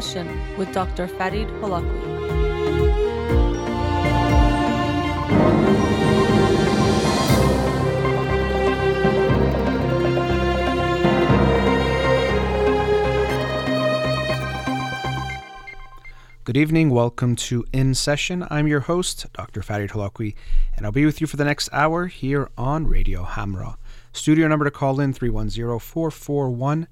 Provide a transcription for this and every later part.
Session with Dr. Farid Holakouee. Good evening. Welcome to In Session. I'm your host, Dr. Farid Holakouee, and I'll be with you for the next hour here on Radio Hamrah. Studio number to call in 310 441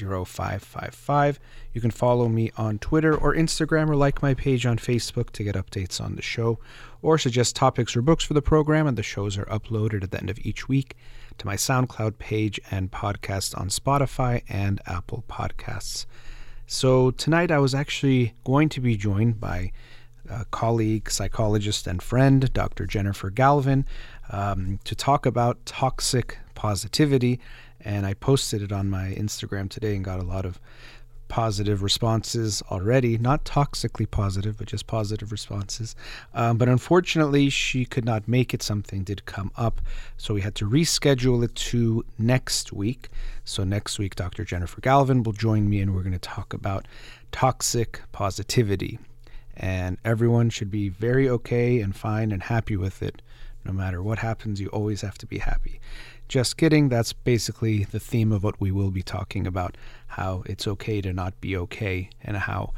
0555. You can follow me on Twitter or Instagram or like my page on Facebook to get updates on the show or suggest topics or books for the program. And the shows are uploaded at the end of each week to my SoundCloud page and podcast on Spotify and Apple Podcasts. So tonight I was actually going to be joined by a colleague, psychologist, and friend, Dr. Jennifer Galvin, um, to talk about toxic positivity. And I posted it on my Instagram today and got a lot of positive responses already. Not toxically positive, but just positive responses. Um, but unfortunately, she could not make it. Something did come up. So we had to reschedule it to next week. So next week, Dr. Jennifer Galvin will join me and we're going to talk about toxic positivity. And everyone should be very okay and fine and happy with it. No matter what happens, you always have to be happy. Just kidding. That's basically the theme of what we will be talking about how it's okay to not be okay, and how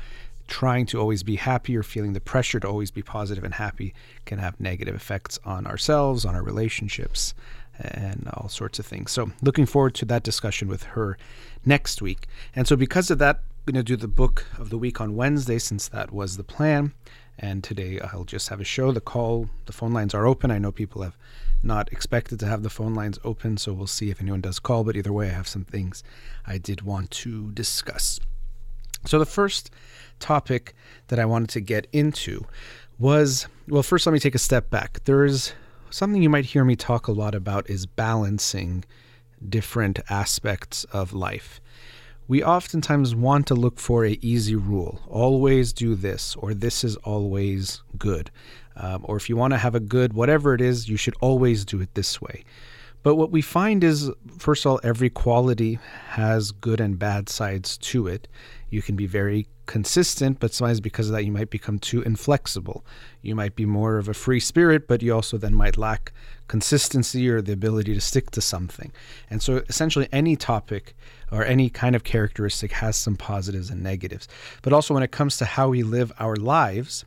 trying to always be happy or feeling the pressure to always be positive and happy can have negative effects on ourselves, on our relationships, and all sorts of things. So, looking forward to that discussion with her next week. And so, because of that, I'm going to do the book of the week on Wednesday since that was the plan. And today I'll just have a show. The call, the phone lines are open. I know people have not expected to have the phone lines open, so we'll see if anyone does call. But either way, I have some things I did want to discuss. So, the first topic that I wanted to get into was well, first, let me take a step back. There's something you might hear me talk a lot about is balancing different aspects of life. We oftentimes want to look for a easy rule. Always do this, or this is always good. Um, or if you want to have a good whatever it is, you should always do it this way. But what we find is, first of all, every quality has good and bad sides to it. You can be very consistent, but sometimes because of that, you might become too inflexible. You might be more of a free spirit, but you also then might lack consistency or the ability to stick to something. And so, essentially, any topic or any kind of characteristic has some positives and negatives. But also, when it comes to how we live our lives,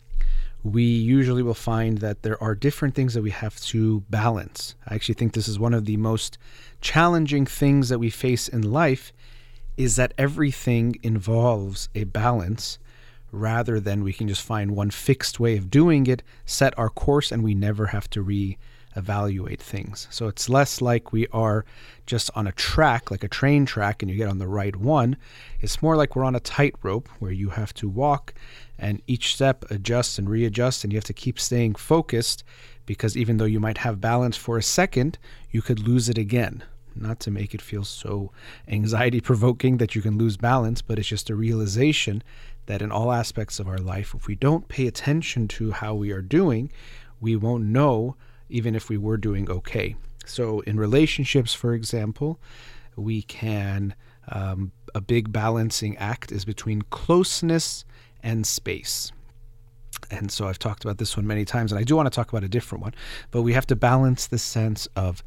we usually will find that there are different things that we have to balance. I actually think this is one of the most challenging things that we face in life is that everything involves a balance rather than we can just find one fixed way of doing it, set our course and we never have to re evaluate things. So it's less like we are just on a track, like a train track, and you get on the right one. It's more like we're on a tightrope where you have to walk and each step adjust and readjust, and you have to keep staying focused because even though you might have balance for a second, you could lose it again. Not to make it feel so anxiety provoking that you can lose balance, but it's just a realization that in all aspects of our life, if we don't pay attention to how we are doing, we won't know even if we were doing okay. So, in relationships, for example, we can, um, a big balancing act is between closeness and space. And so I've talked about this one many times, and I do want to talk about a different one, but we have to balance the sense of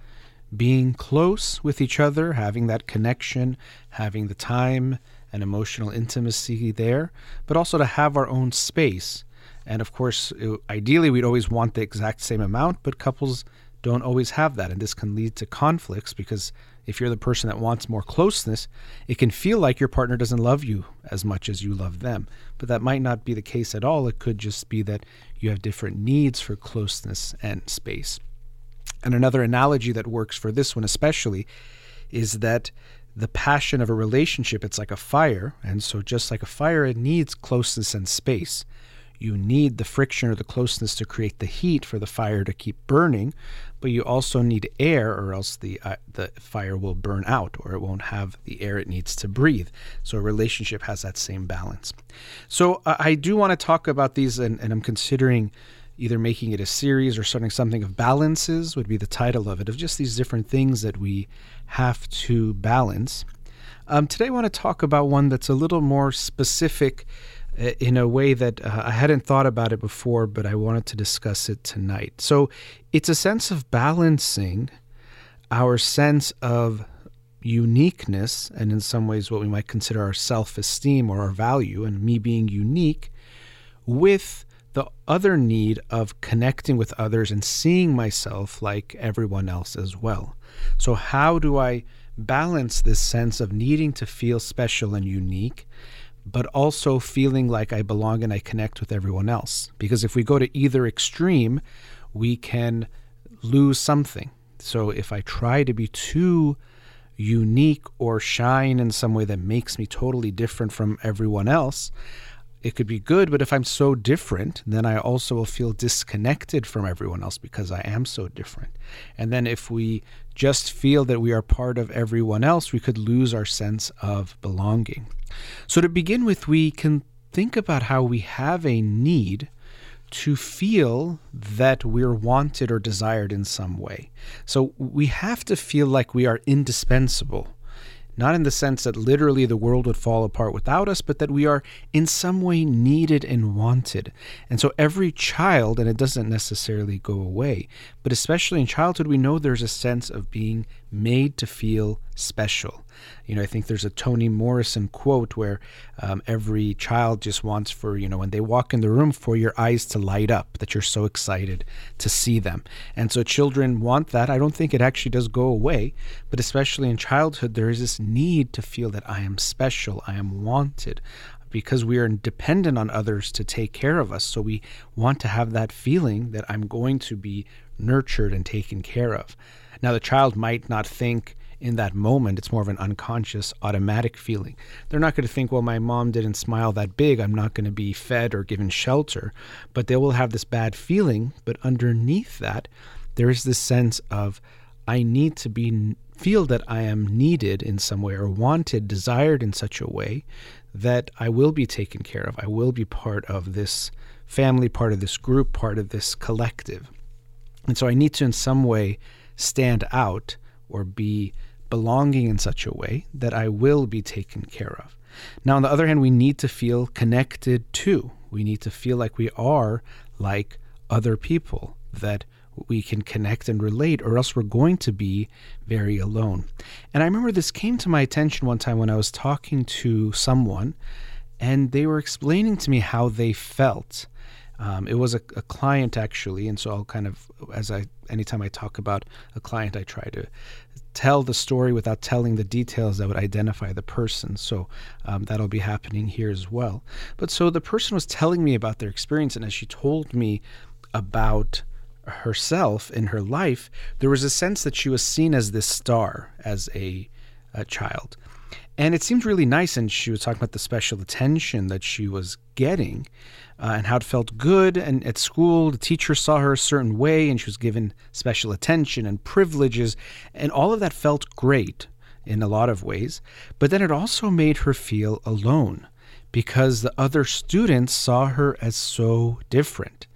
being close with each other, having that connection, having the time and emotional intimacy there, but also to have our own space and of course, it, ideally, we'd always want the exact same amount, but couples don't always have that. And this can lead to conflicts because if you're the person that wants more closeness, it can feel like your partner doesn't love you as much as you love them. But that might not be the case at all. It could just be that you have different needs for closeness and space. And another analogy that works for this one, especially, is that the passion of a relationship, it's like a fire. And so, just like a fire, it needs closeness and space you need the friction or the closeness to create the heat for the fire to keep burning, but you also need air, or else the uh, the fire will burn out, or it won't have the air it needs to breathe. So a relationship has that same balance. So uh, I do want to talk about these, and, and I'm considering either making it a series or starting something of balances would be the title of it, of just these different things that we have to balance. Um, today, I want to talk about one that's a little more specific in a way that uh, I hadn't thought about it before, but I wanted to discuss it tonight. So it's a sense of balancing our sense of uniqueness, and in some ways, what we might consider our self esteem or our value, and me being unique, with the other need of connecting with others and seeing myself like everyone else as well. So, how do I balance this sense of needing to feel special and unique, but also feeling like I belong and I connect with everyone else? Because if we go to either extreme, we can lose something. So, if I try to be too unique or shine in some way that makes me totally different from everyone else, it could be good, but if I'm so different, then I also will feel disconnected from everyone else because I am so different. And then if we just feel that we are part of everyone else, we could lose our sense of belonging. So, to begin with, we can think about how we have a need to feel that we're wanted or desired in some way. So, we have to feel like we are indispensable not in the sense that literally the world would fall apart without us, but that we are in some way needed and wanted. And so every child, and it doesn't necessarily go away, but especially in childhood, we know there's a sense of being made to feel special. You know, I think there's a Toni Morrison quote where um, every child just wants for, you know, when they walk in the room, for your eyes to light up, that you're so excited to see them. And so children want that. I don't think it actually does go away, but especially in childhood, there is this need to feel that I am special, I am wanted, because we are dependent on others to take care of us. So we want to have that feeling that I'm going to be nurtured and taken care of. Now, the child might not think in that moment, it's more of an unconscious, automatic feeling. They're not going to think, well, my mom didn't smile that big. I'm not going to be fed or given shelter. But they will have this bad feeling. But underneath that, there is this sense of, I need to be feel that I am needed in some way or wanted, desired in such a way that I will be taken care of. I will be part of this family, part of this group, part of this collective. And so I need to, in some way, stand out or be belonging in such a way that I will be taken care of. Now, on the other hand, we need to feel connected too. We need to feel like we are like other people, that we can connect and relate, or else we're going to be very alone. And I remember this came to my attention one time when I was talking to someone, and they were explaining to me how they felt. Um, it was a, a, client actually, and so I'll kind of, as I, anytime I talk about a client, I try to tell the story without telling the details that would identify the person. So um, that'll be happening here as well. But so the person was telling me about their experience, and as she told me about herself in her life, there was a sense that she was seen as this star as a, a child. And it seemed really nice. And she was talking about the special attention that she was getting uh, and how it felt good. And at school, the teacher saw her a certain way and she was given special attention and privileges. And all of that felt great in a lot of ways. But then it also made her feel alone because the other students saw her as so different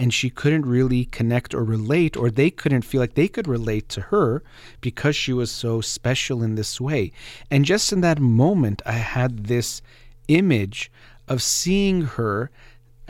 and she couldn't really connect or relate, or they couldn't feel like they could relate to her because she was so special in this way. And just in that moment, I had this image of seeing her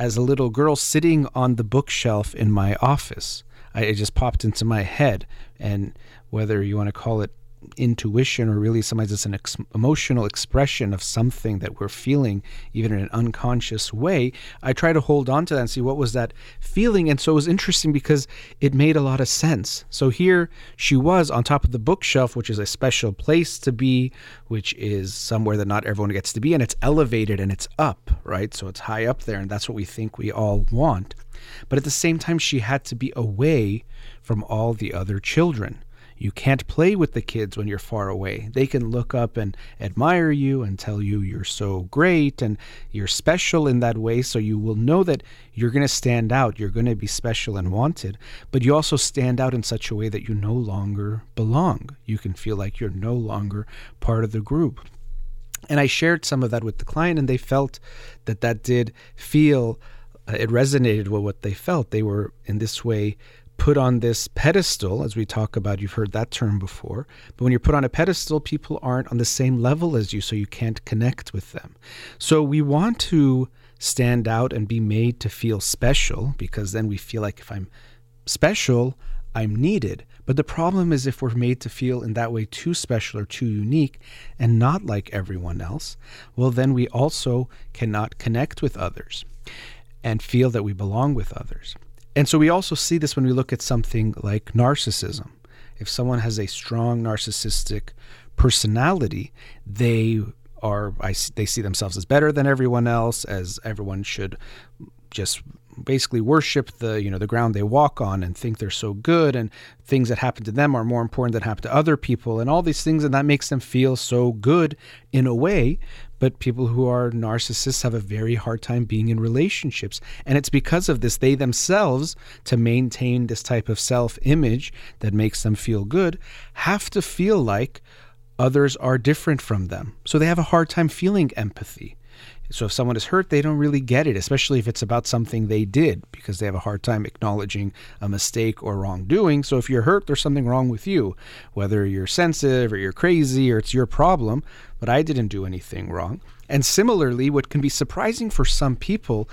as a little girl sitting on the bookshelf in my office. I, it just popped into my head. And whether you want to call it intuition or really sometimes it's an ex- emotional expression of something that we're feeling even in an unconscious way i try to hold on to that and see what was that feeling. And so it was interesting because it made a lot of sense. So here she was on top of the bookshelf which is a special place to be which is somewhere that not everyone gets to be and it's elevated and it's up right? So it's high up there and that's what we think we all want. But at the same time she had to be away from all the other children you can't play with the kids when you're far away. They can look up and admire you and tell you you're so great and you're special in that way. So you will know that you're going to stand out. You're going to be special and wanted. But you also stand out in such a way that you no longer belong. You can feel like you're no longer part of the group. And I shared some of that with the client, and they felt that that did feel, uh, it resonated with what they felt. They were in this way put on this pedestal, as we talk about, you've heard that term before. But when you're put on a pedestal, people aren't on the same level as you, so you can't connect with them. So we want to stand out and be made to feel special because then we feel like if I'm special, I'm needed. But the problem is if we're made to feel in that way too special or too unique and not like everyone else, well, then we also cannot connect with others and feel that we belong with others. And so we also see this when we look at something like narcissism. If someone has a strong narcissistic personality, they are I, they see themselves as better than everyone else, as everyone should just basically worship the you know the ground they walk on and think they're so good and things that happen to them are more important than happen to other people and all these things and that makes them feel so good in a way but people who are narcissists have a very hard time being in relationships. And it's because of this they themselves to maintain this type of self-image that makes them feel good have to feel like others are different from them. So they have a hard time feeling empathy. So if someone is hurt, they don't really get it, especially if it's about something they did, because they have a hard time acknowledging a mistake or wrongdoing. So if you're hurt, there's something wrong with you, whether you're sensitive or you're crazy or it's your problem, but I didn't do anything wrong. And similarly, what can be surprising for some people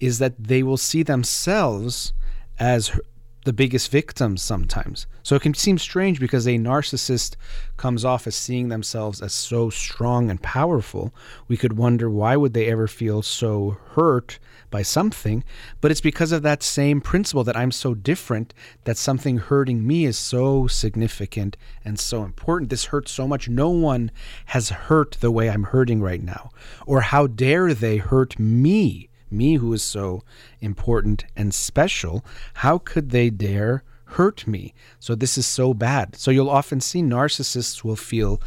is that they will see themselves as the biggest victims sometimes. So it can seem strange because a narcissist comes off as seeing themselves as so strong and powerful. We could wonder why would they ever feel so hurt by something, but it's because of that same principle that I'm so different that something hurting me is so significant and so important. This hurts so much. No one has hurt the way I'm hurting right now. Or how dare they hurt me? Me who is so important and special, how could they dare hurt me? So this is so bad. So you'll often see narcissists will feel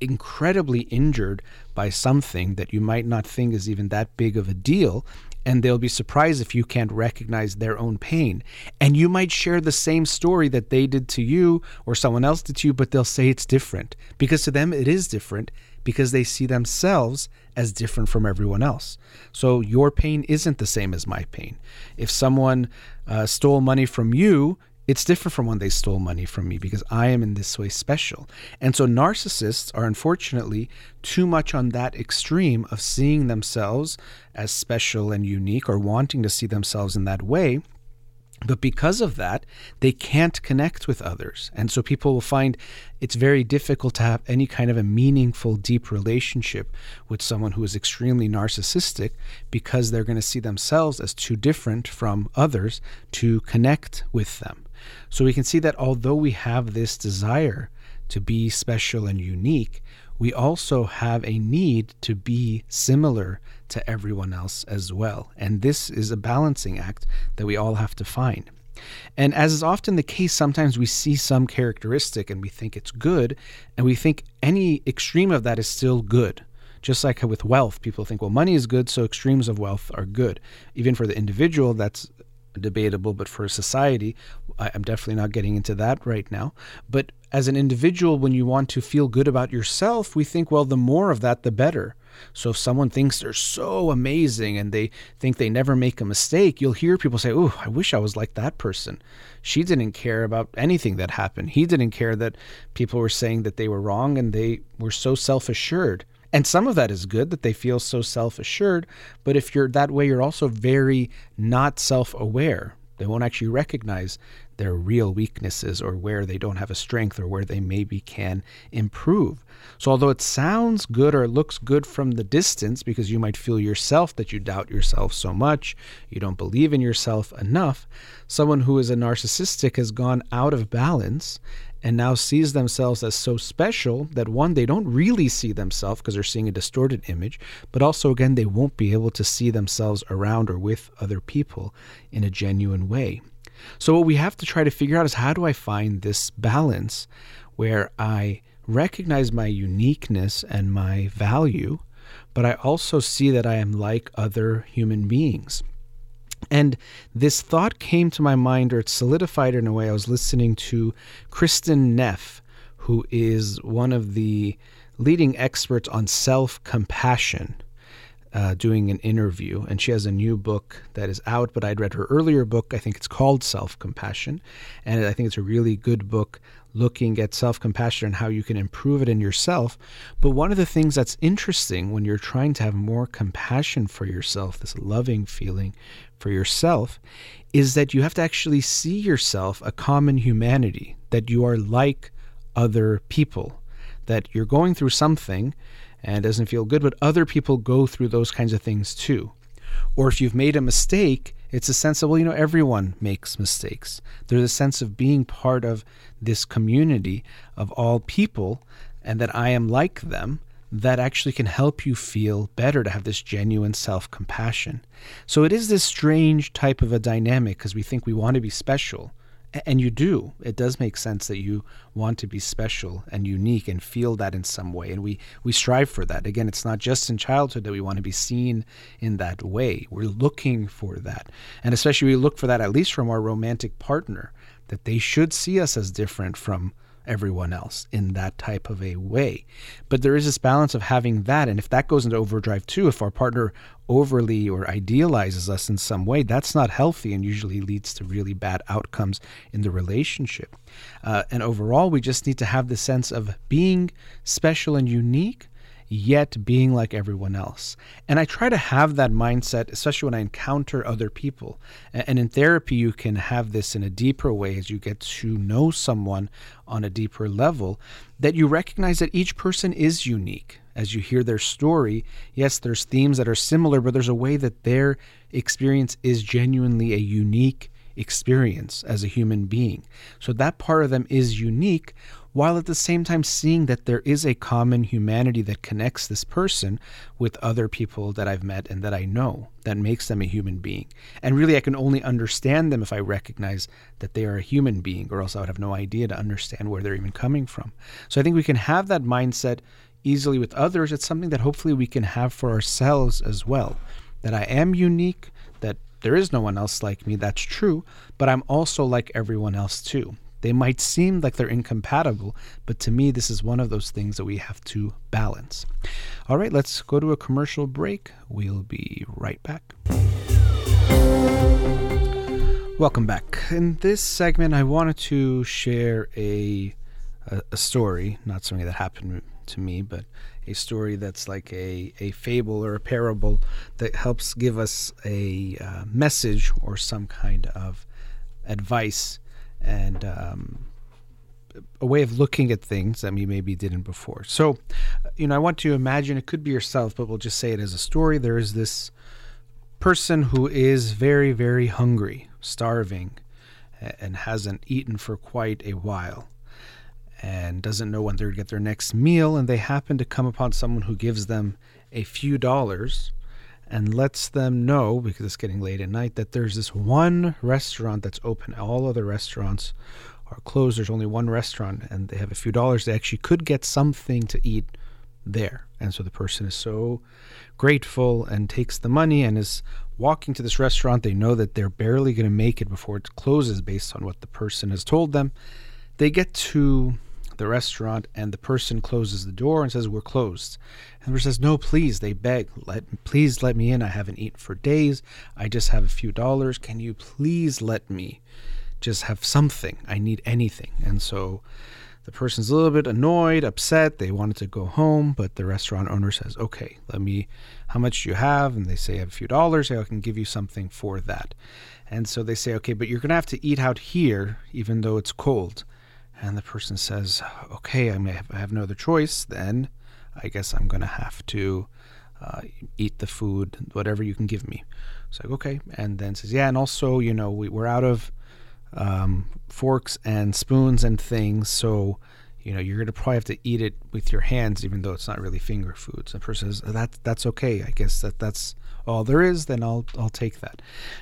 incredibly injured by something that you might not think is even that big of a deal. And they'll be surprised if you can't recognize their own pain. And you might share the same story that they did to you or someone else did to you, but they'll say it's different because to them it is different because they see themselves as different from everyone else. So your pain isn't the same as my pain. If someone uh, stole money from you, it's different from when they stole money from me because I am in this way special. And so narcissists are unfortunately too much on that extreme of seeing themselves as special and unique or wanting to see themselves in that way but because of that, they can't connect with others. And so people will find it's very difficult to have any kind of a meaningful, deep relationship with someone who is extremely narcissistic because they're going to see themselves as too different from others to connect with them. So we can see that although we have this desire to be special and unique, we also have a need to be similar to everyone else as well. And this is a balancing act that we all have to find. And as is often the case, sometimes we see some characteristic and we think it's good, and we think any extreme of that is still good. Just like with wealth, people think, well, money is good, so extremes of wealth are good. Even for the individual, that's debatable, but for society, I'm definitely not getting into that right now. But as an individual, when you want to feel good about yourself, we think, well, the more of that, the better. So if someone thinks they're so amazing and they think they never make a mistake, you'll hear people say, Oh, I wish I was like that person. She didn't care about anything that happened. He didn't care that people were saying that they were wrong and they were so self assured. And some of that is good that they feel so self assured. But if you're that way, you're also very not self aware. They won't actually recognize their real weaknesses or where they don't have a strength or where they maybe can improve. So, although it sounds good or looks good from the distance because you might feel yourself that you doubt yourself so much, you don't believe in yourself enough, someone who is a narcissistic has gone out of balance and now sees themselves as so special that one, they don't really see themselves because they're seeing a distorted image, but also, again, they won't be able to see themselves around or with other people in a genuine way. So, what we have to try to figure out is how do I find this balance where I recognize my uniqueness and my value, but I also see that I am like other human beings. And this thought came to my mind, or it solidified in a way. I was listening to Kristin Neff, who is one of the leading experts on self compassion uh, doing an interview, and she has a new book that is out. But I'd read her earlier book. I think it's called Self Compassion, and I think it's a really good book looking at self compassion and how you can improve it in yourself. But one of the things that's interesting when you're trying to have more compassion for yourself, this loving feeling for yourself, is that you have to actually see yourself a common humanity, that you are like other people, that you're going through something and doesn't feel good, but other people go through those kinds of things too. Or if you've made a mistake, it's a sense of, well, you know, everyone makes mistakes. There's a sense of being part of this community of all people and that I am like them that actually can help you feel better to have this genuine self compassion. So it is this strange type of a dynamic because we think we want to be special and you do. It does make sense that you want to be special and unique and feel that in some way and we we strive for that. Again it's not just in childhood that we want to be seen in that way. We're looking for that. And especially we look for that at least from our romantic partner that they should see us as different from everyone else in that type of a way. But there is this balance of having that. And if that goes into overdrive too, if our partner overly or idealizes us in some way, that's not healthy and usually leads to really bad outcomes in the relationship. Uh, and overall, we just need to have the sense of being special and unique yet being like everyone else. And I try to have that mindset, especially when I encounter other people. And in therapy, you can have this in a deeper way as you get to know someone on a deeper level, that you recognize that each person is unique. As you hear their story, yes, there's themes that are similar, but there's a way that their experience is genuinely a unique experience as a human being. So that part of them is unique while at the same time seeing that there is a common humanity that connects this person with other people that I've met and that I know that makes them a human being. And really, I can only understand them if I recognize that they are a human being, or else I would have no idea to understand where they're even coming from. So I think we can have that mindset easily with others. It's something that hopefully we can have for ourselves as well. That I am unique, that there is no one else like me, that's true, but I'm also like everyone else too. They might seem like they're incompatible, but to me, this is one of those things that we have to balance. All right, let's go to a commercial break. We'll be right back. Welcome back. In this segment, I wanted to share a, a, a story, not something that happened to me, but a story that's like a, a fable or a parable that helps give us a uh, message or some kind of advice and um, a way of looking at things that we maybe didn't before. So, you know, I want to imagine it could be yourself, but we'll just say it as a story. There is this person who is very, very hungry, starving, and hasn't eaten for quite a while and doesn't know when they're going to get their next meal. And they happen to come upon someone who gives them a few dollars and lets them know because it's getting late at night that there's this one restaurant that's open. All other restaurants are closed. There's only one restaurant, and they have a few dollars. They actually could get something to eat there. And so the person is so grateful and takes the money and is walking to this restaurant. They know that they're barely going to make it before it closes based on what the person has told them. They get to the restaurant and the person closes the door and says we're closed and the person says no please they beg. Let please let me in. I haven't eaten for days. I just have a few dollars. Can you please let me just have something? I need anything. And so the person's a little bit annoyed upset. They wanted to go home but the restaurant owner says okay let me how much do you have? And they say i have a few dollars. I can give you something for that. And so they say okay but you're going to have to eat out here even though it's cold. And the person says, okay, I may have, I have no other choice. Then I guess I'm going to have to uh, eat the food, whatever you can give me. It's like, okay. And then says, yeah, and also, you know, we, we're out of um, forks and spoons and things. So, you know, you're going to probably have to eat it with your hands, even though it's not really finger food. So the person says, that, that's okay. I guess that that's all there is, then I'll I'll take that.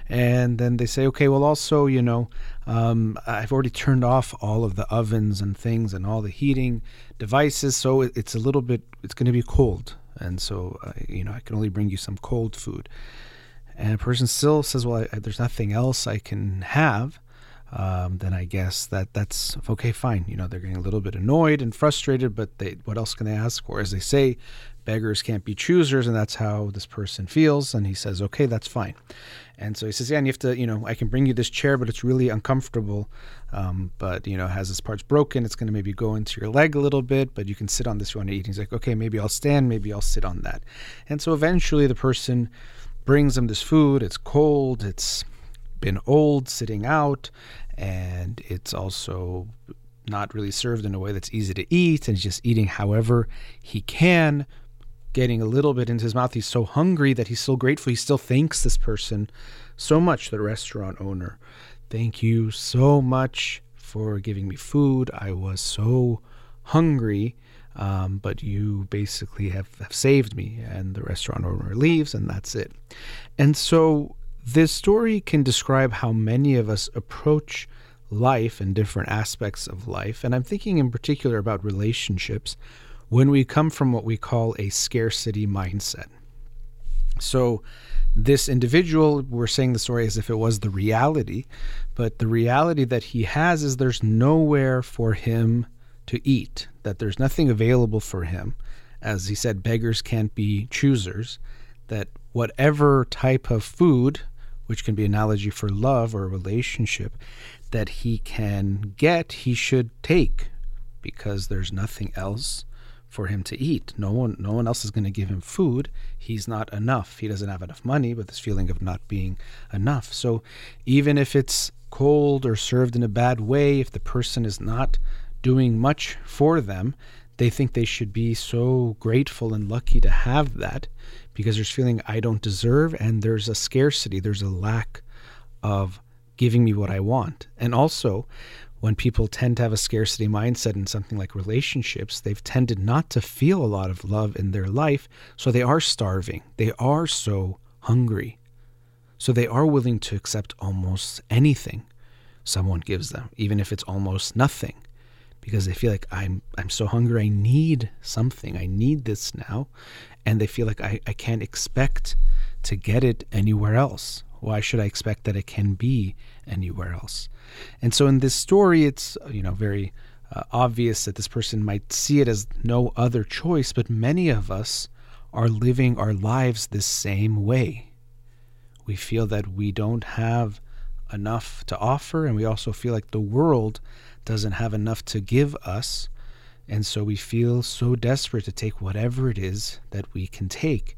And then they say, okay, well, also, you know, um, I've already turned off all of the ovens and things and all the heating devices, so it, it's a little bit, it's going to be cold, and so uh, you know, I can only bring you some cold food. And a person still says, well, I, there's nothing else I can have. Um, then I guess that that's okay, fine. You know, they're getting a little bit annoyed and frustrated, but they, what else can they ask for? As they say, beggars can't be choosers, and that's how this person feels. And he says, okay, that's fine. And so he says, yeah, and you have to, you know, I can bring you this chair, but it's really uncomfortable. Um, but, you know, has its parts broken. It's going to maybe go into your leg a little bit, but you can sit on this you want to eat. And he's like, okay, maybe I'll stand, maybe I'll sit on that. And so eventually the person brings him this food. It's cold, it's been old, sitting out, and it's also not really served in a way that's easy to eat. And he's just eating however he can getting a little bit into his mouth. He's so hungry that he's still grateful. He still thanks this person so much, the restaurant owner. Thank you so much for giving me food. I was so hungry, um, but you basically have, have saved me. And the restaurant owner leaves, and that's it. And so this story can describe how many of us approach life and different aspects of life. And I'm thinking in particular about relationships when we come from what we call a scarcity mindset. So, this individual, we're saying the story as if it was the reality, but the reality that he has is there's nowhere for him to eat, that there's nothing available for him. As he said, beggars can't be choosers, that whatever type of food, which can be analogy for love or relationship, that he can get, he should take because there's nothing else for him to eat. No one no one else is going to give him food. He's not enough. He doesn't have enough money, but this feeling of not being enough. So even if it's cold or served in a bad way, if the person is not doing much for them, they think they should be so grateful and lucky to have that because there's feeling I don't deserve and there's a scarcity, there's a lack of giving me what I want. And also, when people tend to have a scarcity mindset in something like relationships, they've tended not to feel a lot of love in their life. So they are starving. They are so hungry. So they are willing to accept almost anything someone gives them, even if it's almost nothing, because they feel like I'm I'm so hungry, I need something. I need this now. And they feel like I, I can't expect to get it anywhere else. Why should I expect that it can be anywhere else? And so in this story, it's you know very uh, obvious that this person might see it as no other choice, but many of us are living our lives the same way. We feel that we don't have enough to offer, and we also feel like the world doesn't have enough to give us. And so we feel so desperate to take whatever it is that we can take.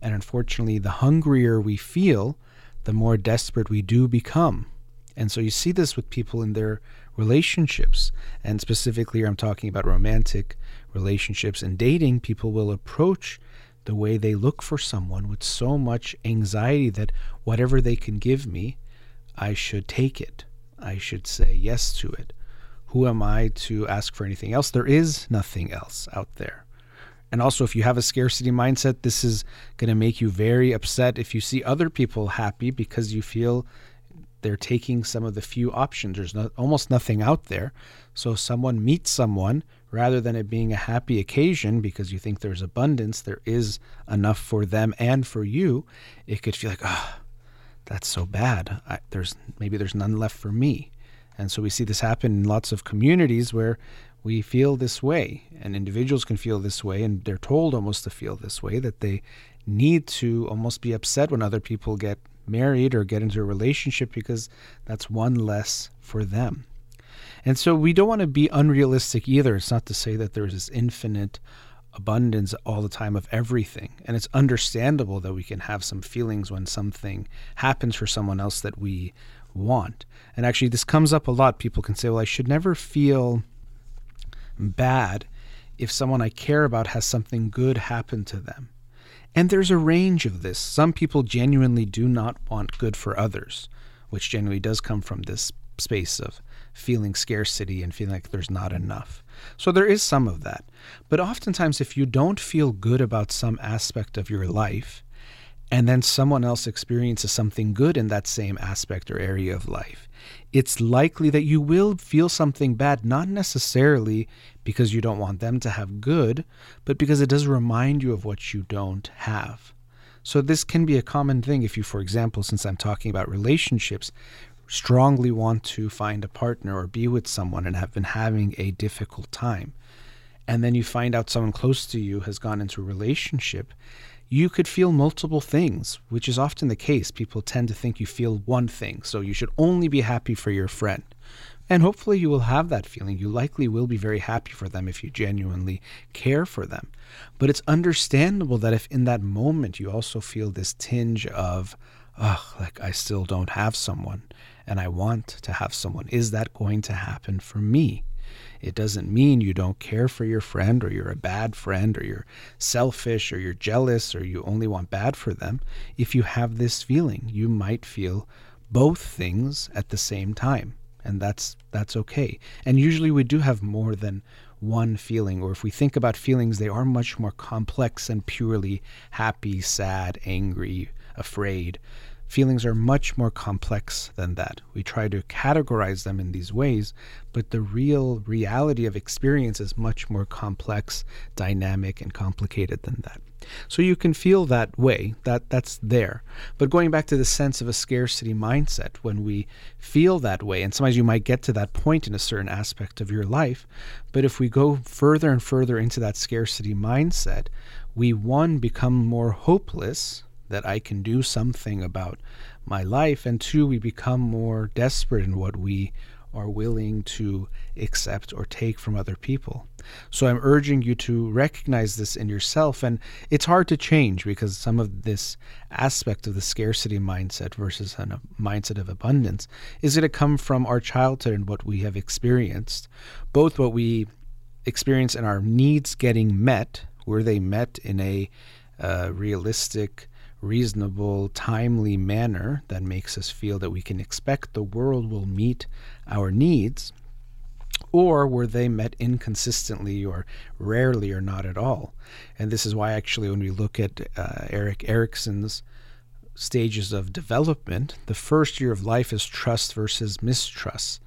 And unfortunately, the hungrier we feel, the more desperate we do become. And so you see this with people in their relationships. And specifically, I'm talking about romantic relationships and dating. People will approach the way they look for someone with so much anxiety that whatever they can give me, I should take it. I should say yes to it. Who am I to ask for anything else? There is nothing else out there. And also, if you have a scarcity mindset, this is going to make you very upset if you see other people happy because you feel they're taking some of the few options. There's almost nothing out there. So someone meets someone rather than it being a happy occasion because you think there's abundance, there is enough for them and for you. It could feel like, ah, oh, that's so bad. I, there's maybe there's none left for me. And so we see this happen in lots of communities where we feel this way, and individuals can feel this way, and they're told almost to feel this way that they need to almost be upset when other people get married or get into a relationship because that's one less for them. And so we don't want to be unrealistic either. It's not to say that there's this infinite abundance all the time of everything. And it's understandable that we can have some feelings when something happens for someone else that we want. And actually, this comes up a lot. People can say, well, I should never feel bad if someone I care about has something good happen to them. And there's a range of this. Some people genuinely do not want good for others, which generally does come from this space of feeling scarcity and feeling like there's not enough. So there is some of that. But oftentimes, if you don't feel good about some aspect of your life, and then someone else experiences something good in that same aspect or area of life, it's likely that you will feel something bad, not necessarily because you don't want them to have good, but because it does remind you of what you don't have. So, this can be a common thing if you, for example, since I'm talking about relationships, strongly want to find a partner or be with someone and have been having a difficult time. and then you find out someone close to you has gone into a relationship, you could feel multiple things, which is often the case. People tend to think you feel one thing, so you should only be happy for your friend. And hopefully, you will have that feeling. You likely will be very happy for them if you genuinely care for them. But it's understandable that if in that moment you also feel this tinge of, ugh, like I still don't have someone and I want to have someone, is that going to happen for me? It doesn't mean you don't care for your friend or you're a bad friend or you're selfish or you're jealous or you only want bad for them. If you have this feeling, you might feel both things at the same time and that's that's okay. And usually we do have more than one feeling, or if we think about feelings, they are much more complex than purely happy, sad, angry, afraid. Feelings are much more complex than that. We try to categorize them in these ways, but the real reality of experience is much more complex, dynamic, and complicated than that. So you can feel that way, that that's there. But going back to the sense of a scarcity mindset, when we feel that way, and sometimes you might get to that point in a certain aspect of your life, but if we go further and further into that scarcity mindset, we one become more hopeless that I can do something about my life, and two, we become more desperate in what we are willing to accept or take from other people. So I'm urging you to recognize this in yourself. And it's hard to change because some of this aspect of the scarcity mindset versus a mindset of abundance is going to come from our childhood and what we have experienced, both what we experience in our needs getting met, were they met in a uh, realistic, reasonable, timely manner that makes us feel that we can expect the world will meet our needs? Or were they met inconsistently or rarely or not at all? And this is why, actually, when we look at uh, Erik Erikson's stages of development, the first year of life is trust versus mistrust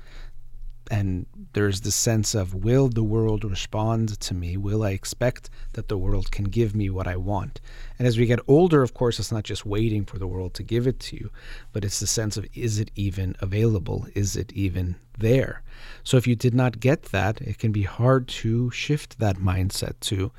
and there's the sense of will the world respond to me? Will i expect that the world can give me what i want? And as we get older of course it's not just waiting for the world to give it to you but it's the sense of is it even available? Is it even there? So if you did not get that it can be hard to shift that mindset to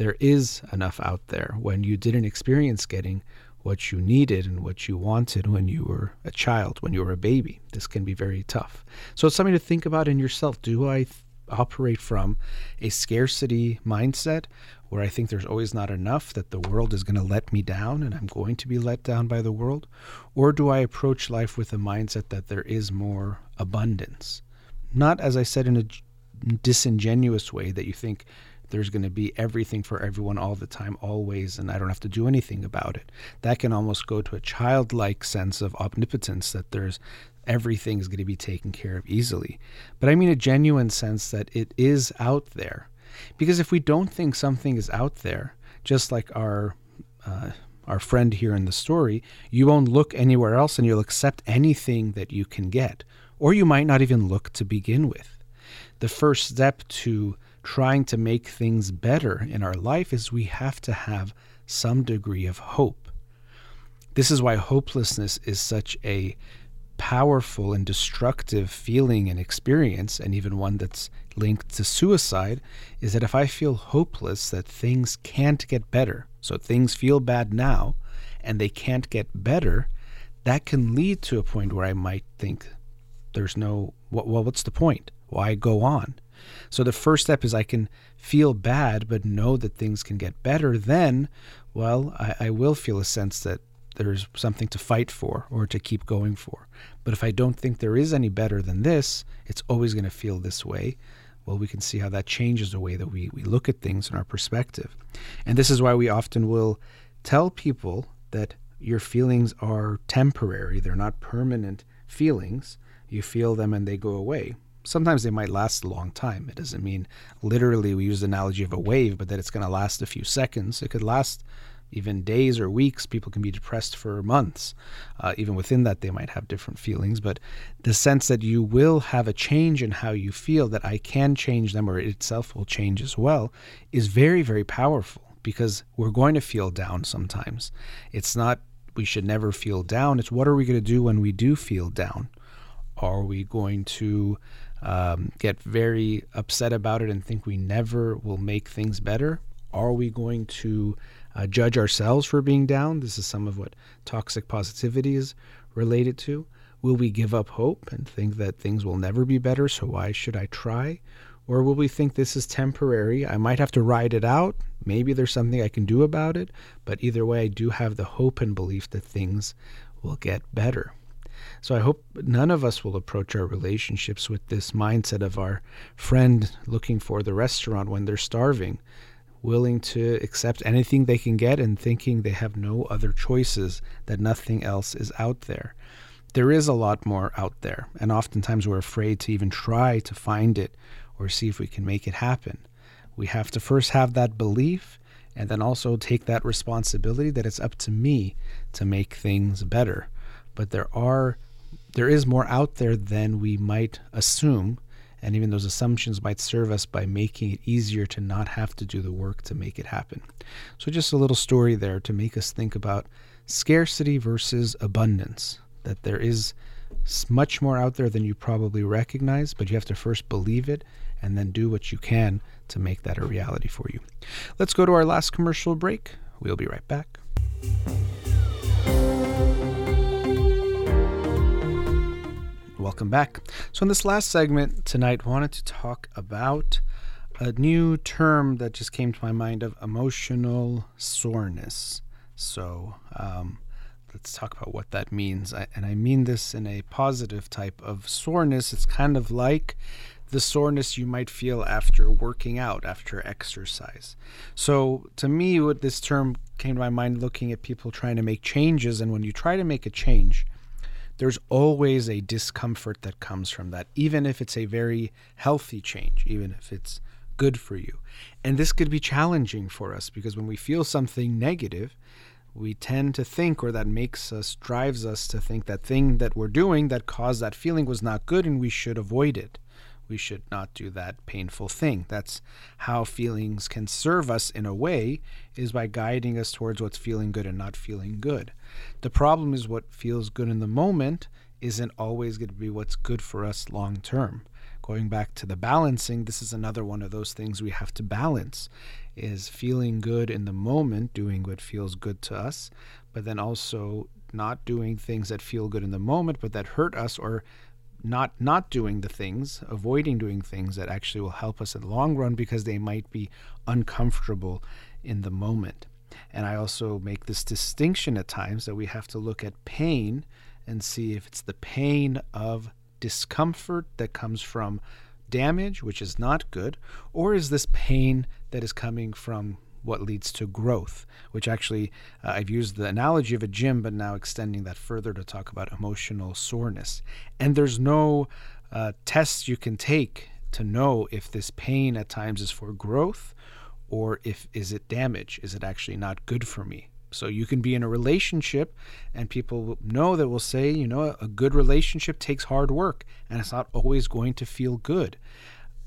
there is enough out there. When you didn't experience getting what you needed and what you wanted when you were a child, when you were a baby. This can be very tough. So it's something to think about in yourself. Do I th- operate from a scarcity mindset where I think there's always not enough, that the world is going to let me down and I'm going to be let down by the world? Or do I approach life with a mindset that there is more abundance? Not, as I said, in a disingenuous way that you think there's going to be everything for everyone all the time, always, and I don't have to do anything about it. That can almost go to a childlike sense of omnipotence that there's everything is going to be taken care of easily. But I mean a genuine sense that it is out there. Because if we don't think something is out there, just like our uh, our friend here in the story, you won't look anywhere else and you'll accept anything that you can get, or you might not even look to begin with. The first step to trying to make things better in our life is we have to have some degree of hope. This is why hopelessness is such a powerful and destructive feeling and experience, and even one that's linked to suicide, is that if I feel hopeless that things can't get better, so things feel bad now and they can't get better, that can lead to a point where I might think there's no, well, what's the point? Why go on? So the first step is I can feel bad, but know that things can get better. Then, well, I, I will feel a sense that there's something to fight for or to keep going for. But if I don't think there is any better than this, it's always going to feel this way. Well, we can see how that changes the way that we, we look at things and our perspective. And this is why we often will tell people that your feelings are temporary, they're not permanent feelings. You feel them and they go away sometimes they might last a long time. It doesn't mean literally we use the analogy of a wave, but that it's going to last a few seconds. It could last even days or weeks. People can be depressed for months. Uh, even within that, they might have different feelings. But the sense that you will have a change in how you feel, that I can change them or it itself will change as well, is very, very powerful because we're going to feel down sometimes. It's not we should never feel down. It's what are we going to do when we do feel down? Are we going to um, get very upset about it and think we never will make things better? Are we going to uh, judge ourselves for being down? This is some of what toxic positivity is related to. Will we give up hope and think that things will never be better, so why should I try? Or will we think this is temporary? I might have to ride it out. Maybe there's something I can do about it. But either way, I do have the hope and belief that things will get better. So I hope none of us will approach our relationships with this mindset of our friend looking for the restaurant when they're starving, willing to accept anything they can get and thinking they have no other choices, that nothing else is out there. There is a lot more out there, and oftentimes we're afraid to even try to find it or see if we can make it happen. We have to first have that belief and then also take that responsibility that it's up to me to make things better. But there are there is more out there than we might assume, and even those assumptions might serve us by making it easier to not have to do the work to make it happen. So just a little story there to make us think about scarcity versus abundance, that there is much more out there than you probably recognize, but you have to first believe it and then do what you can to make that a reality for you. Let's go to our last commercial break. We'll be right back. Welcome back. So, in this last segment tonight, wanted to talk about a new term that just came to my mind of emotional soreness. So, um, let's talk about what that means. I, and I mean this in a positive type of soreness. It's kind of like the soreness you might feel after working out, after exercise. So, to me, what this term came to my mind looking at people trying to make changes. And when you try to make a change, there's always a discomfort that comes from that, even if it's a very healthy change, even if it's good for you. And this could be challenging for us because when we feel something negative, we tend to think, or that makes us, drives us to think that thing that we're doing that caused that feeling was not good and we should avoid it we should not do that painful thing. That's how feelings can serve us in a way, is by guiding us towards what's feeling good and not feeling good. The problem is what feels good in the moment isn't always going to be what's good for us long term. Going back to the balancing, this is another one of those things we have to balance is feeling good in the moment, doing what feels good to us, but then also not doing things that feel good in the moment but that hurt us or not not doing the things, avoiding doing things that actually will help us in the long run because they might be uncomfortable in the moment. And I also make this distinction at times that we have to look at pain and see if it's the pain of discomfort that comes from damage, which is not good, or is this pain that is coming from what leads to growth, which actually uh, I've used the analogy of a gym, but now extending that further to talk about emotional soreness. And there's no uh, you can take to know if this pain at times is for growth or if is it damage? Is it actually not good for me? So you can be in a relationship and people know that will say you know a good relationship takes hard work and it's not always going to feel good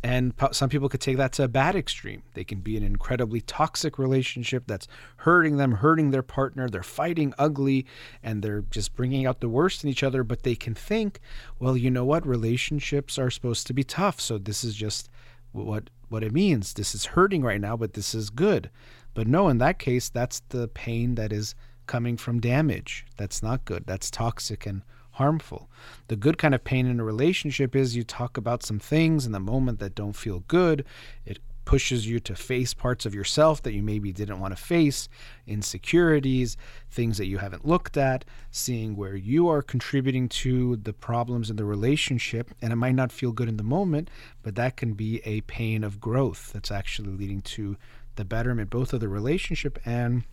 and some people could take that to a bad extreme. They can be in an incredibly toxic relationship that's hurting them, hurting their partner. They're fighting ugly and they're just bringing out the worst in each other. But they can think, well, you know what? Relationships are supposed to be tough. So this is just what what it means. This is hurting right now, but this is good. But no, in that case, that's the pain that is coming from damage. That's not good. That's toxic and harmful. The good kind of pain in a relationship is you talk about some things in the moment that don't feel good. It pushes you to face parts of yourself that you maybe didn't want to face, insecurities, things that you haven't looked at, seeing where you are contributing to the problems in the relationship. And it might not feel good in the moment, but that can be a pain of growth that's actually leading to the betterment both of the relationship and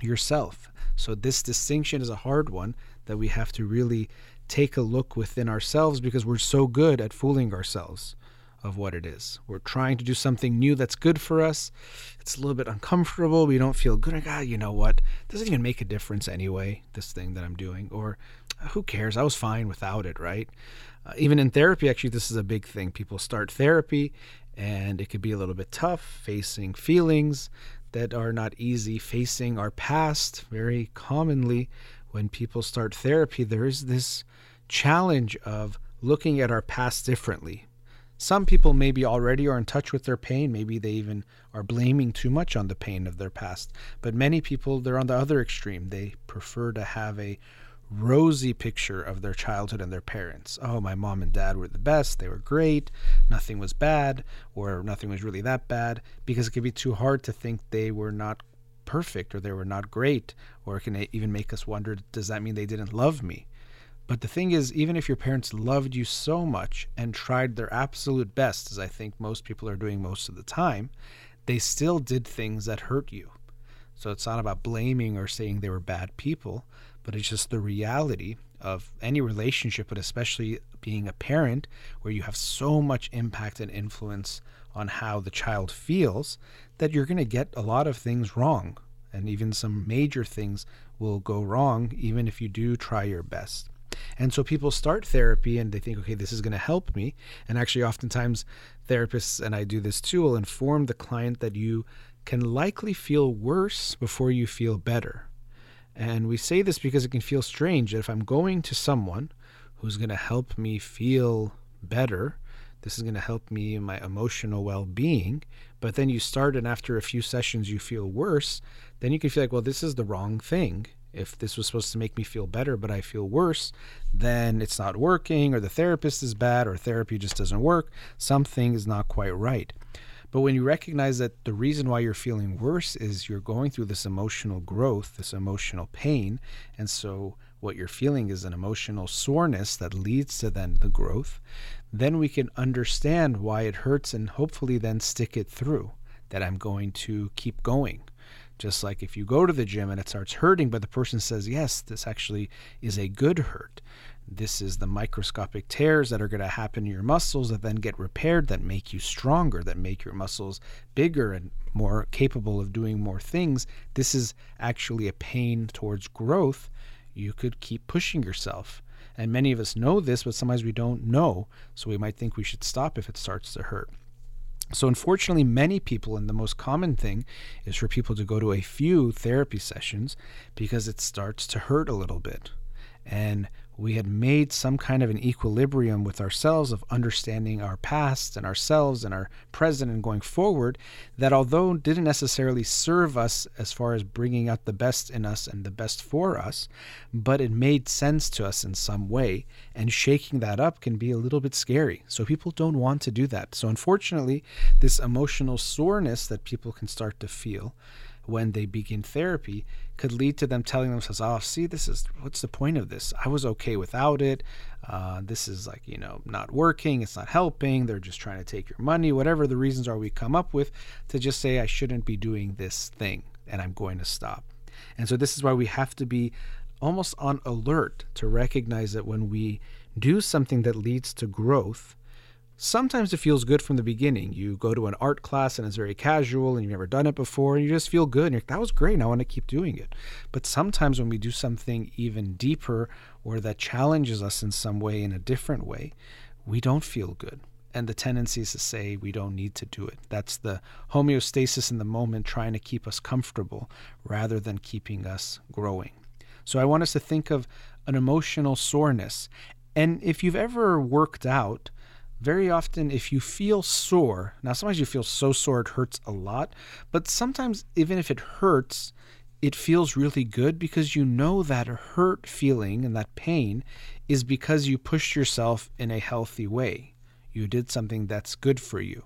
yourself. So, this distinction is a hard one that we have to really take a look within ourselves because we're so good at fooling ourselves of what it is. We're trying to do something new that's good for us. It's a little bit uncomfortable. We don't feel good. God, you know what? Doesn't even make a difference anyway, this thing that I'm doing. Or who cares? I was fine without it, right? Uh, even in therapy, actually, this is a big thing. People start therapy and it could be a little bit tough facing feelings that are not easy, facing our past very commonly when people start therapy, there is this challenge of looking at our past differently. Some people maybe already are in touch with their pain. Maybe they even are blaming too much on the pain of their past. But many people, they're on the other extreme. They prefer to have a rosy picture of their childhood and their parents. Oh, my mom and dad were the best. They were great. Nothing was bad, or nothing was really that bad, because it could be too hard to think they were not perfect or they were not great, or it can even make us wonder does that mean they didn't love me? But the thing is, even if your parents loved you so much and tried their absolute best, as I think most people are doing most of the time, they still did things that hurt you. So it's not about blaming or saying they were bad people, but it's just the reality of any relationship, but especially being a parent where you have so much impact and influence on how the child feels that you're going to get a lot of things wrong. And even some major things will go wrong, even if you do try your best. And so people start therapy and they think, okay, this is going to help me. And actually, oftentimes, therapists, and I do this too, will inform the client that you can likely feel worse before you feel better. And we say this because it can feel strange that if I'm going to someone who's going to help me feel better, this is going to help me in my emotional well being. But then you start, and after a few sessions, you feel worse, then you can feel like, well, this is the wrong thing if this was supposed to make me feel better, but I feel worse, then it's not working, or the therapist is bad, or therapy just doesn't work. Something is not quite right. But when you recognize that the reason why you're feeling worse is you're going through this emotional growth, this emotional pain, and so what you're feeling is an emotional soreness that leads to then the growth, then we can understand why it hurts and hopefully then stick it through. That I'm going to keep going just like if you go to the gym and it starts hurting, but the person says, yes, this actually is a good hurt. This is the microscopic tears that are going to happen in your muscles that then get repaired, that make you stronger, that make your muscles bigger and more capable of doing more things. This is actually a pain towards growth. You could keep pushing yourself. And many of us know this, but sometimes we don't know. So we might think we should stop if it starts to hurt. So, unfortunately, many people, and the most common thing is for people to go to a few therapy sessions because it starts to hurt a little bit. And we had made some kind of an equilibrium with ourselves of understanding our past and ourselves and our present and going forward that although didn't necessarily serve us as far as bringing out the best in us and the best for us but it made sense to us in some way and shaking that up can be a little bit scary. So people don't want to do that. So unfortunately this emotional soreness that people can start to feel when they begin therapy could lead to them telling themselves, "Oh, see, this is what's the point of this? I was okay without it. Uh, this is like you know not working. It's not helping. They're just trying to take your money. Whatever the reasons are, we come up with to just say I shouldn't be doing this thing, and I'm going to stop. And so this is why we have to be almost on alert to recognize that when we do something that leads to growth Sometimes it feels good from the beginning. You go to an art class and it's very casual and you've never done it before and you just feel good and like, that was great and I want to keep doing it. But sometimes when we do something even deeper or that challenges us in some way in a different way, we don't feel good. And the tendency is to say we don't need to do it. That's the homeostasis in the moment trying to keep us comfortable rather than keeping us growing. So I want us to think of an emotional soreness. And if you've ever worked out, very often if you feel sore now sometimes you feel so sore it hurts a lot but sometimes even if it hurts it feels really good because you know that hurt feeling and that pain is because you pushed yourself in a healthy way you did something that's good for you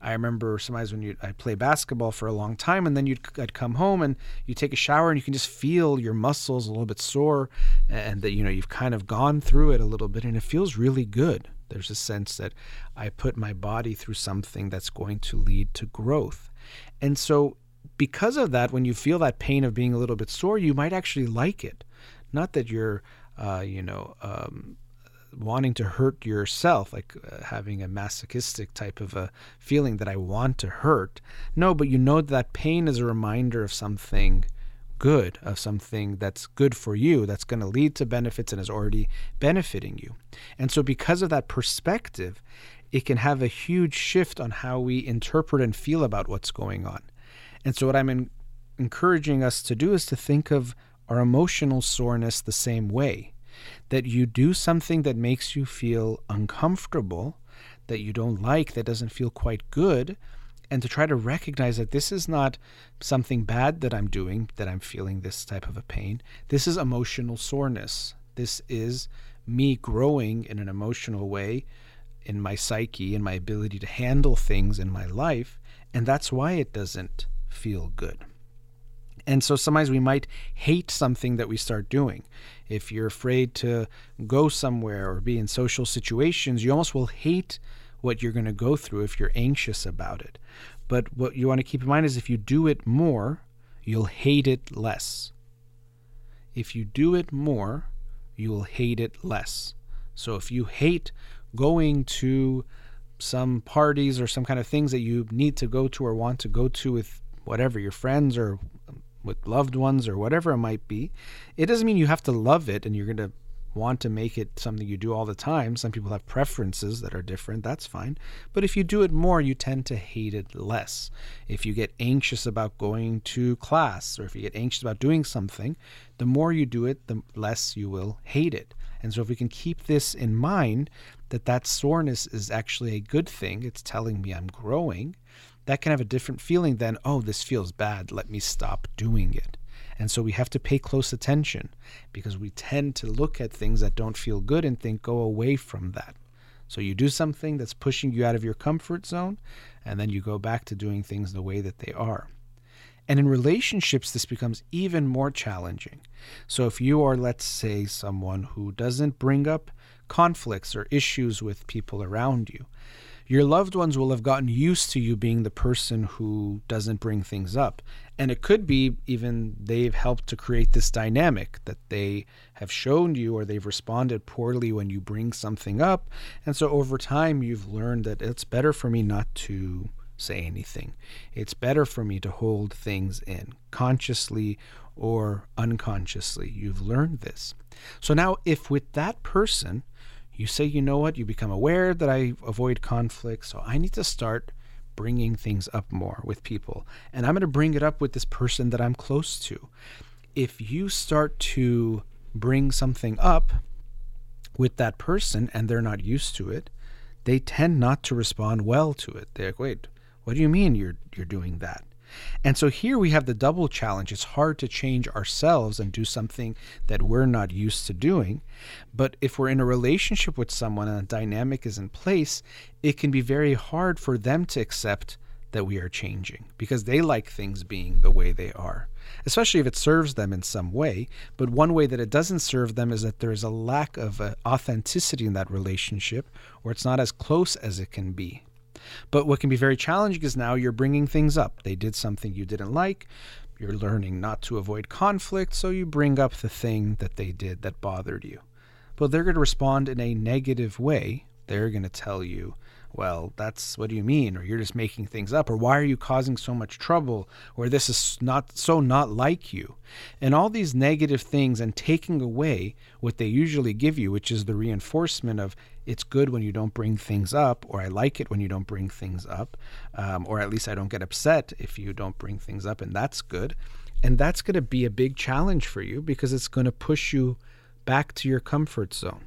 I remember sometimes when you I play basketball for a long time, and then you'd I'd come home and you take a shower and you can just feel your muscles a little bit sore, and that you know you've kind of gone through it a little bit, and it feels really good. There's a sense that I put my body through something that's going to lead to growth. And so, because of that, when you feel that pain of being a little bit sore, you might actually like it. Not that you're, uh, you know, um, wanting to hurt yourself, like uh, having a masochistic type of a feeling that I want to hurt. No, but you know that pain is a reminder of something good, of something that's good for you, that's going to lead to benefits and is already benefiting you. And so, because of that perspective, it can have a huge shift on how we interpret and feel about what's going on. And so, what I'm in, encouraging us to do is to think of our emotional soreness the same way that you do something that makes you feel uncomfortable that you don't like that doesn't feel quite good and to try to recognize that this is not something bad that I'm doing, that I'm feeling this type of a pain. This is emotional soreness. This is me growing in an emotional way in my psyche and my ability to handle things in my life. And that's why it doesn't feel good. And so sometimes we might hate something that we start doing. If you're afraid to go somewhere or be in social situations, you almost will hate what you're going to go through if you're anxious about it. But what you want to keep in mind is if you do it more, you'll hate it less. If you do it more, you'll hate it less. So if you hate going to some parties or some kind of things that you need to go to or want to go to with whatever your friends or um, with loved ones or whatever it might be, it doesn't mean you have to love it and you're going to want to make it something you do all the time. Some people have preferences that are different, that's fine. But if you do it more, you tend to hate it less. If you get anxious about going to class or if you get anxious about doing something, the more you do it, the less you will hate it. And so if we can keep this in mind that that soreness is actually a good thing, it's telling me I'm growing, that can have a different feeling than, oh, this feels bad, let me stop doing it. And so we have to pay close attention because we tend to look at things that don't feel good and think, go away from that. So you do something that's pushing you out of your comfort zone, and then you go back to doing things the way that they are. And in relationships, this becomes even more challenging. So if you are, let's say, someone who doesn't bring up conflicts or issues with people around you, your loved ones will have gotten used to you being the person who doesn't bring things up. And it could be even they've helped to create this dynamic that they have shown you or they've responded poorly when you bring something up. And so over time, you've learned that it's better for me not to say anything. It's better for me to hold things in consciously or unconsciously. You've learned this. So now, if with that person, you say, you know what, you become aware that I avoid conflict, so I need to start bringing things up more with people. And I'm going to bring it up with this person that I'm close to. If you start to bring something up with that person and they're not used to it, they tend not to respond well to it. They're like, wait, what do you mean you're you're doing that? And so here we have the double challenge. It's hard to change ourselves and do something that we're not used to doing. But if we're in a relationship with someone and a dynamic is in place, it can be very hard for them to accept that we are changing because they like things being the way they are, especially if it serves them in some way. But one way that it doesn't serve them is that there is a lack of uh, authenticity in that relationship or it's not as close as it can be. But what can be very challenging is now you're bringing things up. They did something you didn't like. You're learning not to avoid conflict, so you bring up the thing that they did that bothered you. But they're going to respond in a negative way. They're going to tell you, well, that's what do you mean? Or you're just making things up. Or why are you causing so much trouble? Or this is not so not like you. And all these negative things and taking away what they usually give you, which is the reinforcement of it's good when you don't bring things up, or I like it when you don't bring things up, um, or at least I don't get upset if you don't bring things up, and that's good. And that's going to be a big challenge for you because it's going to push you back to your comfort zone.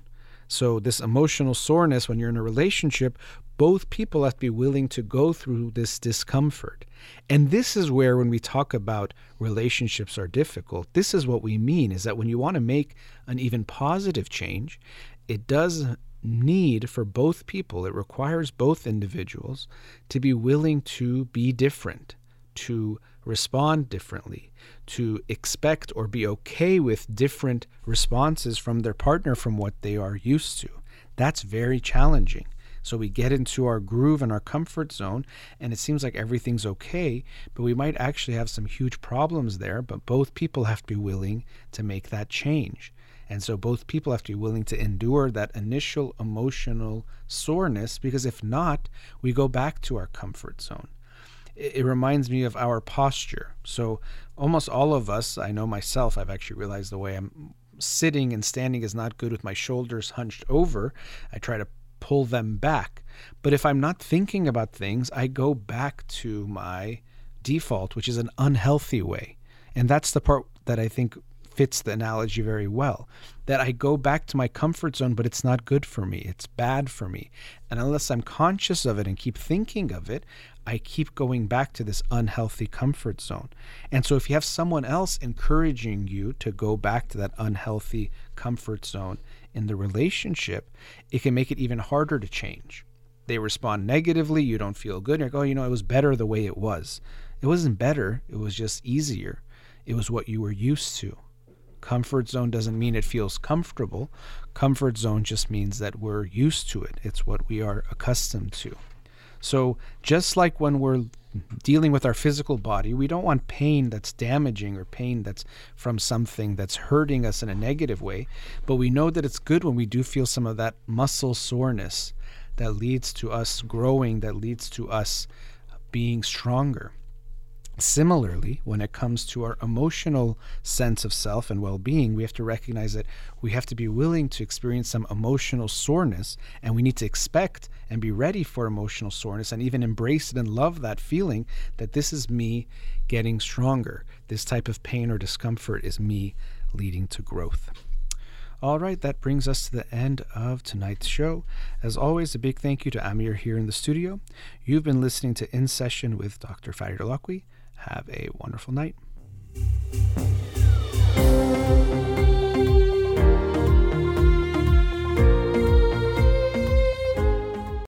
So, this emotional soreness when you're in a relationship both people have to be willing to go through this discomfort. And this is where when we talk about relationships are difficult, this is what we mean is that when you want to make an even positive change, it does need for both people, it requires both individuals to be willing to be different, to respond differently, to expect or be okay with different responses from their partner from what they are used to. That's very challenging. So we get into our groove and our comfort zone, and it seems like everything's okay, but we might actually have some huge problems there. But both people have to be willing to make that change. And so both people have to be willing to endure that initial emotional soreness because if not, we go back to our comfort zone. It, reminds me of our posture. So almost all of us, I know myself, I've actually realized the way I'm sitting and standing is not good with my shoulders hunched over. I try to pull them back. But if I'm not thinking about things, I go back to my default, which is an unhealthy way. And that's the part that I think fits the analogy very well. That I go back to my comfort zone, but it's not good for me. It's bad for me. And unless I'm conscious of it and keep thinking of it, I keep going back to this unhealthy comfort zone. And so, if you have someone else encouraging you to go back to that unhealthy comfort zone in the relationship, it can make it even harder to change. They respond negatively, you don't feel good, you're like, oh, you know, it was better the way it was. It wasn't better, it was just easier. It was what you were used to. Comfort zone doesn't mean it feels comfortable. Comfort zone just means that we're used to it. It's what we are accustomed to. So, just like when we're dealing with our physical body, we don't want pain that's damaging or pain that's from something that's hurting us in a negative way. But we know that it's good when we do feel some of that muscle soreness that leads to us growing, that leads to us being stronger. Similarly, when it comes to our emotional sense of self and well being, we have to recognize that we have to be willing to experience some emotional soreness, and we need to expect and be ready for emotional soreness and even embrace it and love that feeling that this is me getting stronger. This type of pain or discomfort is me leading to growth. All right, that brings us to the end of tonight's show. As always, a big thank you to Amir here in the studio. You've been listening to In Session with Dr. Farid Holakouee. Have a wonderful night.